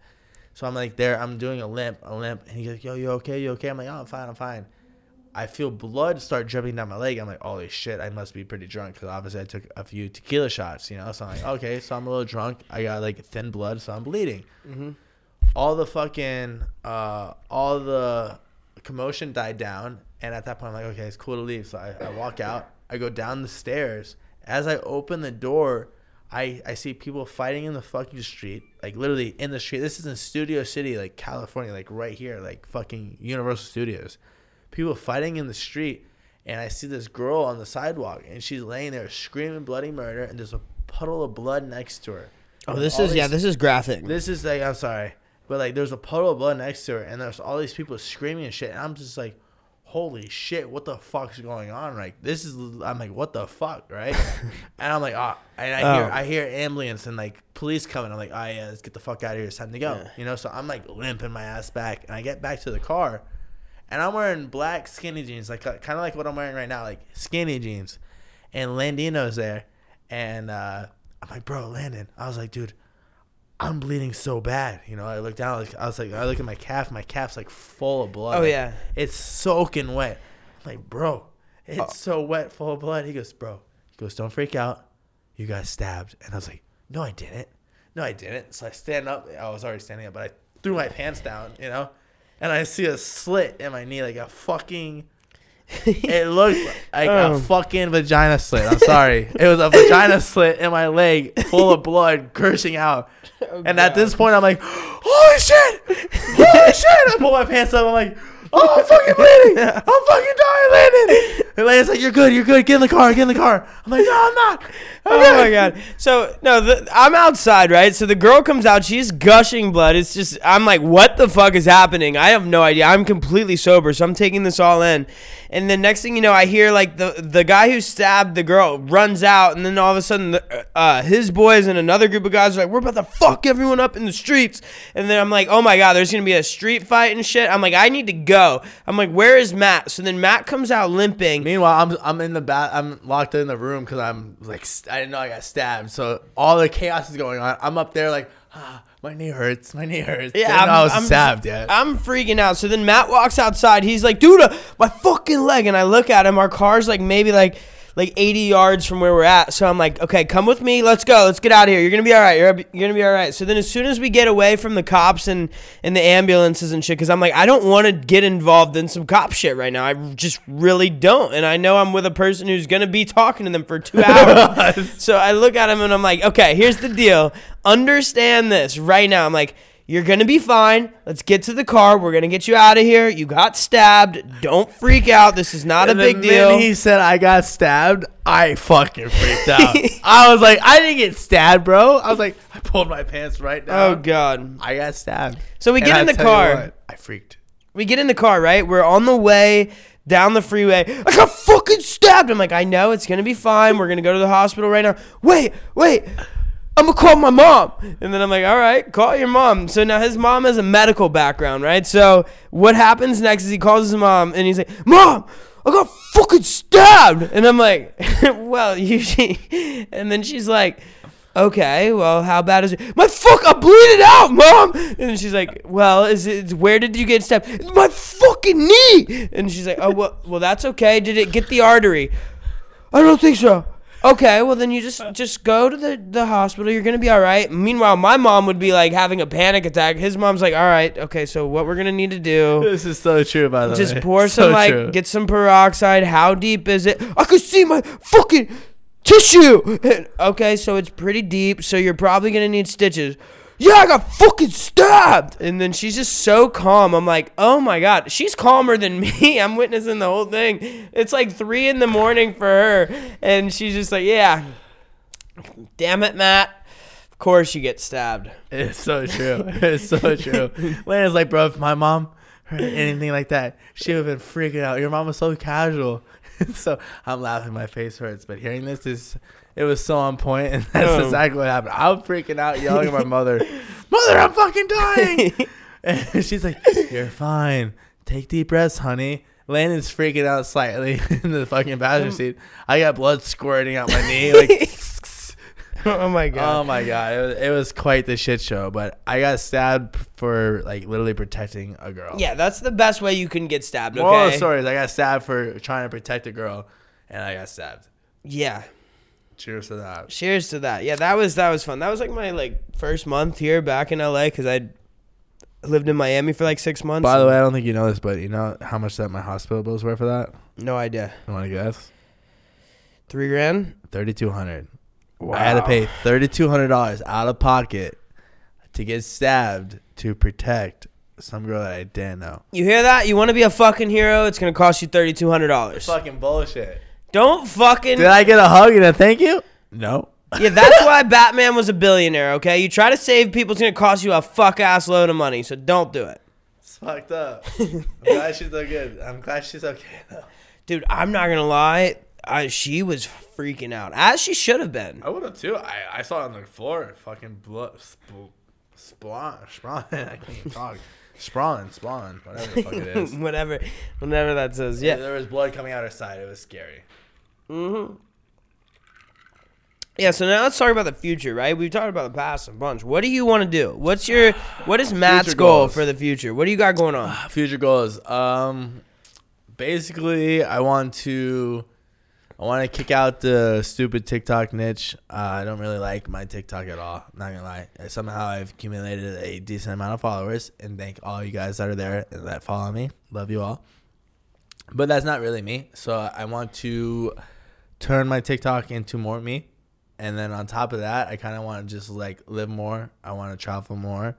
So I'm like there, I'm doing a limp, a limp, and he's like, "Yo, you okay? You okay?" I'm like, "Oh, I'm fine, I'm fine." I feel blood start dripping down my leg. I'm like, "Holy shit, I must be pretty drunk," because obviously I took a few tequila shots, you know. So I'm like, "Okay, so I'm a little drunk. I got like thin blood, so I'm bleeding." Mm-hmm. All the fucking, uh, all the commotion died down, and at that point, I'm like, "Okay, it's cool to leave." So I, I walk out. I go down the stairs. As I open the door, I, I see people fighting in the fucking street, like literally in the street. This is in Studio City, like California, like right here, like fucking Universal Studios. People fighting in the street, and I see this girl on the sidewalk, and she's laying there screaming bloody murder, and there's a puddle of blood next to her. Oh, And this is yeah, this is graphic. This is like I'm sorry, but like there's a puddle of blood next to her, and there's all these people screaming and shit, and I'm just like, holy shit, what the fuck's going on? Like this is, I'm like, what the fuck, right? and I'm like, ah, and I hear, Oh. I hear ambulance and like police coming. I'm like, oh yeah, let's get the fuck out of here. It's time to go. Yeah. You know, so I'm like limping my ass back, and I get back to the car, and I'm wearing black skinny jeans, like kind of like what I'm wearing right now, like skinny jeans, and Landino's there, and uh, I'm like, bro, Landon, I was like, dude. I'm bleeding so bad, you know. I look down, like I was like, I look at my calf. My calf's like full of blood. Oh, Like, yeah. it's soaking wet. I'm like, bro, it's Oh. so wet, full of blood. He goes, bro, he goes, don't freak out. You got stabbed. And I was like, no, I didn't. No, I didn't. So I stand up. I was already standing up, but I threw my pants down, you know, and I see a slit in my knee, like a fucking. It looked like Oh. a fucking vagina slit. I'm sorry. it was a vagina slit in my leg, full of blood gushing out. Oh, and at this point, I'm like, holy shit! Holy shit! I pull my pants up. I'm like, oh, I'm fucking bleeding! I'm fucking dying, Landon! And Landon's like, you're good, you're good. Get in the car, get in the car. I'm like, no, I'm not. I'm Oh good." my god! So no, the, I'm outside, right? So the girl comes out. She's gushing blood. It's just I'm like, what the fuck is happening? I have no idea. I'm completely sober, so I'm taking this all in. And the next thing you know, I hear like the the guy who stabbed the girl runs out, and then all of a sudden, the, uh, his boys and another group of guys are like, we're about to fuck everyone up in the streets. And then I'm like, oh my god, there's gonna be a street fight and shit. I'm like, I need to go. I'm like, where is Matt? So then Matt comes out limping. Meanwhile, I'm I'm in the bat. I'm locked in the room because I'm like st- I didn't know I got stabbed. So all the chaos is going on. I'm up there like, ah, my knee hurts. My knee hurts. Yeah, know I was I'm, stabbed yet. I'm freaking out. So then Matt walks outside. He's like, "Dude, uh, my fucking leg!" And I look at him. Our car's like maybe like like 80 yards from where we're at. So I'm like, "Okay, come with me. Let's go. Let's get out of here. You're gonna be all right. You're, you're gonna be all right." So then as soon as we get away from the cops and and the ambulances and shit, because I'm like, I don't want to get involved in some cop shit right now. I just really don't. And I know I'm with a person who's gonna be talking to them for two hours. So I look at him and I'm like, okay, here's the deal. Understand this right now. I'm like, you're gonna be fine. Let's get to the car. We're gonna get you out of here. You got stabbed. Don't freak out. This is not And a the big deal. He said I got stabbed. I fucking freaked out. I was like, I didn't get stabbed, bro. I was like, I pulled my pants right now. oh god. I got stabbed. So we And get I in the tell car. what, I freaked. We get in the car, right? We're on the way down the freeway. I got fucking stabbed. I'm like, I know it's gonna be fine. We're gonna go to the hospital right now. Wait, wait. I'm gonna call my mom. And then I'm like, all right, call your mom. So now his mom has a medical background, right? So what happens next is he calls his mom and he's like, Mom, I got fucking stabbed. And I'm like, well, you, and then she's like, okay, well, how bad is it? My fuck, I'm bleeding out, mom. And she's like, well, is it, where did you get stabbed? My fucking knee. And she's like, oh, well, well, that's okay. Did it get the artery? I don't think so. Okay, well then you just just go to the, the hospital. You're gonna be all right. Meanwhile, my mom would be like having a panic attack. His mom's like, all right, okay, so what we're gonna need to do? This is so true, by the Just way. Just pour So some like true. get some peroxide. How deep is it? I can see my fucking tissue. okay, so it's pretty deep. So you're probably gonna need stitches. Yeah, I got fucking stabbed. And then she's just so calm. I'm like, oh my god, she's calmer than me. I'm witnessing the whole thing. It's like three in the morning for her, and she's just like, yeah. Damn it, Matt. Of course you get stabbed. It's so true. It's so true. Lena's like, bro, if my mom heard anything like that, she would have been freaking out. Your mom was so casual. so I'm laughing, my face hurts. But hearing this is it was so on point, and that's Oh. exactly what happened. I'm freaking out, yelling at my mother, Mother, I'm fucking dying. and she's like, You're fine. Take deep breaths, honey. Landon's freaking out slightly in the fucking passenger um, seat. I got blood squirting out my knee. Like oh my god. Oh my god, it was, it was quite the shit show. But I got stabbed for like literally protecting a girl. yeah, that's the best way you can get stabbed. Okay. Moral of the story is I got stabbed for trying to protect a girl, and I got stabbed. Yeah. Cheers to that. Cheers to that. Yeah, that was that was fun. That was like my like first month here back in LA because I lived in Miami for like six months. By the way, I don't think you know this, but you know how much that my hospital bills were for that? no idea. You want to guess? Three grand. Thirty two hundred. Wow. I had to pay thirty two hundred dollars out of pocket to get stabbed to protect some girl that I didn't know. You hear that? You want to be a fucking hero? It's gonna cost you thirty two hundred dollars. Fucking bullshit. Don't fucking. Did I get a hug and a thank you? No. yeah, that's why Batman was a billionaire. Okay, you try to save people, it's gonna cost you a fuck ass load of money. So don't do it, It's fucked up. I'm glad she's so good. I'm glad she's okay though. dude. I'm not gonna lie. I, she was freaking out, as she should have been. I would have too. I, I saw it on the floor. Fucking blood. Spl- splawn. Sprawn. I can't even talk. Sprawn. Spawn. Whatever the fuck it is. whatever, whatever that says. Yeah. Yeah. There was blood coming out her side. It was scary. Yeah, so now let's talk about the future, right? We've talked about the past a bunch. What do you want to do? What's your what is Matt's Future goal goals. for the future? What do you got going on? Future goals. Um, basically, I want to. I want to kick out the stupid TikTok niche. Uh, I don't really like my TikTok at all. Not gonna lie. Somehow I've accumulated a decent amount of followers, and thank all you guys that are there and that follow me. Love you all. But that's not really me. So I want to turn my TikTok into more me, and then on top of that, I kind of want to just like live more. I want to travel more.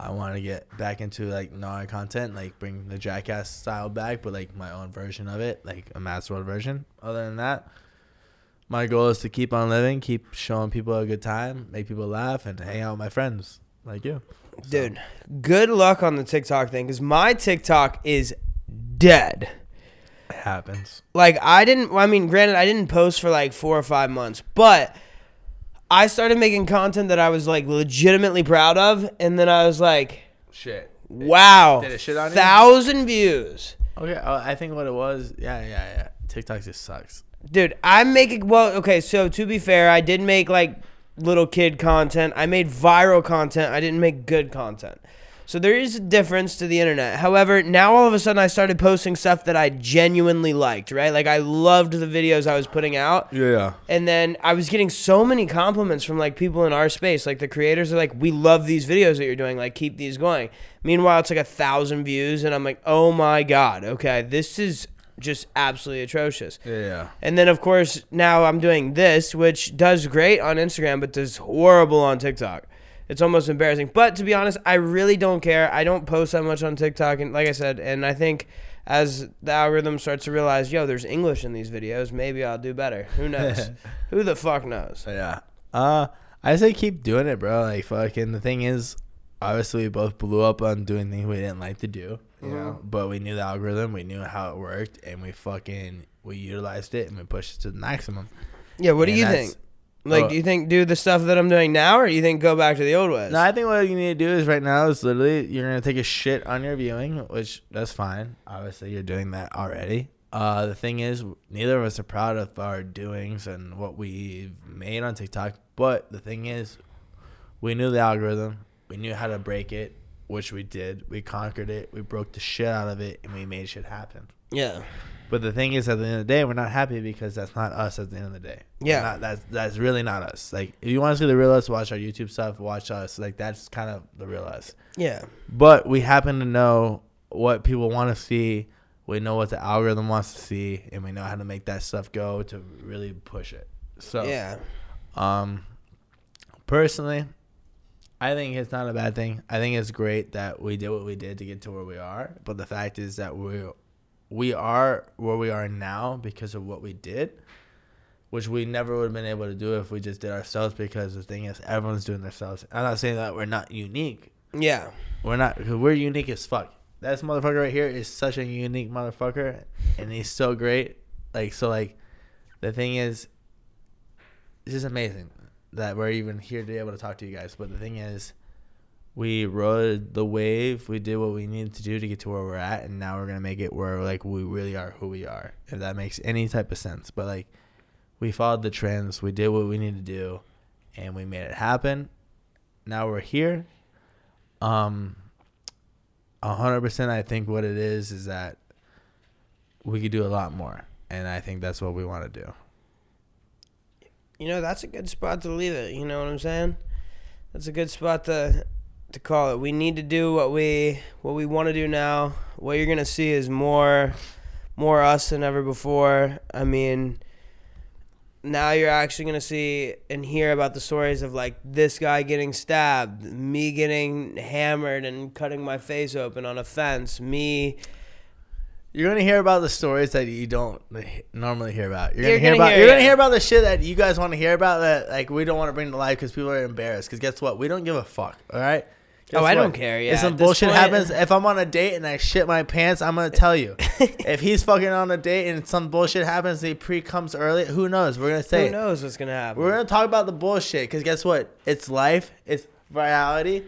I want to get back into like non content, like bring the Jackass style back, but like my own version of it, like a Mass World version. Other than that, my goal is to keep on living, keep showing people a good time, make people laugh, and hang out with my friends like you. So, Dude, good luck on the TikTok thing cuz my TikTok is dead. It happens. Like I didn't I mean, granted I didn't post for like 4 or 5 months, but I started making content that I was like legitimately proud of and then I was like, Shit. wow. Did it shit on you? 1000 views. Okay, uh, I think what it was, yeah, yeah, yeah. TikTok just sucks. Dude, I'm making well, okay, so to be fair, I did make like little kid content. I made viral content. I didn't make good content. So there is a difference to the internet. However, now all of a sudden I started posting stuff that I genuinely liked, right? Like I loved the videos I was putting out. Yeah. And then I was getting so many compliments from like people in our space. Like the creators are like, "We love these videos that you're doing. Like keep these going." Meanwhile, it's like a thousand views, and I'm like, "Oh my god, okay, this is just absolutely atrocious." Yeah, yeah. And then of course now I'm doing this, which does great on Instagram, but does horrible on TikTok. It's almost embarrassing. But to be honest, I really don't care. I don't post that much on TikTok, and like I said, and I think as the algorithm starts to realize, yo, there's English in these videos, maybe I'll do better. Who knows? Who the fuck knows? Yeah. Uh I say keep doing it, bro. Like fucking the thing is obviously we both blew up on doing things we didn't like to do. You know? But we knew the algorithm, we knew how it worked and we fucking we utilized it and we pushed it to the maximum. Yeah, what do you think? Like, Oh. do you think do the stuff that I'm doing now, or do you think go back to the old ways? No, I think what you need to do is right now is literally you're gonna take a shit on your viewing, which that's fine. Obviously, you're doing that already. Uh, the thing is, neither of us are proud of our doings and what we've made on TikTok. But the thing is, we knew the algorithm. We knew how to break it, which we did. We conquered it. We broke the shit out of it, and we made shit happen. yeah, But the thing is, at the end of the day, we're not happy because that's not us. At the end of the day, Yeah. not- that's that's really not us. Like, if you want to see the real us, watch our YouTube stuff. Watch us. Like, that's kind of the real us. yeah, But we happen to know what people want to see. We know what the algorithm wants to see, and we know how to make that stuff go to really push it. So, yeah, um, personally, I think it's not a bad thing. I think it's great that we did what we did to get to where we are. But the fact is that we we are where we are now because of what we did, which we never would have been able to do if we just did ourselves. Because the thing is, everyone's doing themselves. I'm not saying that we're not unique. yeah. We're not. We're unique as fuck. This motherfucker right here is such a unique motherfucker, and he's so great. Like so, like the thing is, it's just amazing that we're even here to be able to talk to you guys. But the thing is, we rode the wave. We did what we needed to do to get to where we're at, and now we're gonna make it where like we really are who we are. If that makes any type of sense. But like, we followed the trends. We did what we needed to do, and we made it happen. Now we're here. Um, hundred percent. I think what it is is that we could do a lot more, and I think that's what we want to do. You know, that's a good spot to leave it. You know what I'm saying? That's a good spot to to call it. We need to do what we what we want to do now. What you're gonna see is more more us than ever before. I mean, now you're actually gonna see and hear about the stories of like this guy getting stabbed, me getting hammered and cutting my face open on a fence, me You're gonna hear about the stories that you don't normally hear about. You're gonna, You're hear gonna about. hear- you're gonna hear about the shit that you guys want to hear about that like we don't want to bring to life because people are embarrassed. Because guess what? We don't give a fuck. All right. Guess Oh, I don't care, yeah, If some bullshit point- happens, if I'm on a date and I shit my pants, I'm gonna tell you. if he's fucking on a date and some bullshit happens, he pre comes early. Who knows? We're gonna say. who knows what's gonna happen. We're gonna talk about the bullshit because guess what? It's life. It's reality.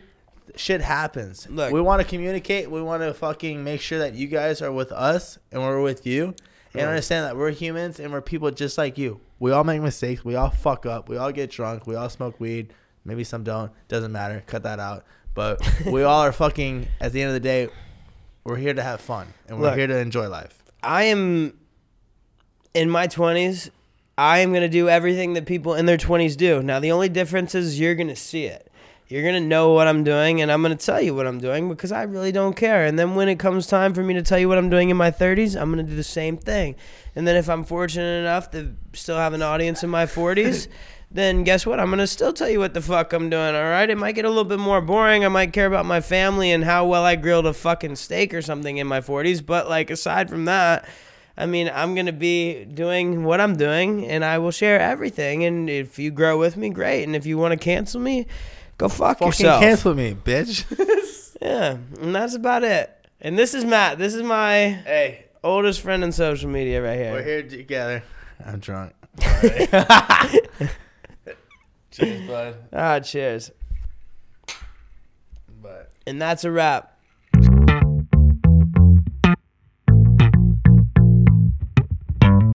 Shit happens. Look. we want to communicate. We want to fucking make sure that you guys are with us and we're with you, and understand that we're humans and we're people just like you. We all make mistakes. We all fuck up. We all get drunk. We all smoke weed. Maybe some don't. Doesn't matter. Cut that out. But we all are fucking. At the end of the day, we're here to have fun and we're Look. here to enjoy life. I am in my 20s. I am going to do everything that people in their 20s do. Now, the only difference is you're going to see it. You're going to know what I'm doing, and I'm going to tell you what I'm doing because I really don't care. And then when it comes time for me to tell you what I'm doing in my 30s, I'm going to do the same thing. And then if I'm fortunate enough to still have an audience in my 40s, then guess what? I'm going to still tell you what the fuck I'm doing, all right? It might get a little bit more boring. I might care about my family and how well I grilled a fucking steak or something in my 40s. But, like, aside from that, I mean, I'm going to be doing what I'm doing and I will share everything. And if you grow with me, great. And if you want to cancel me, go fuck yourself. Fucking yourself. cancel me, bitch. Yeah, and that's about it. And this is Matt. This is my hey, oldest friend in social media right here. We're here together. I'm drunk. Cheers, bud. Ah, cheers. But And that's a wrap.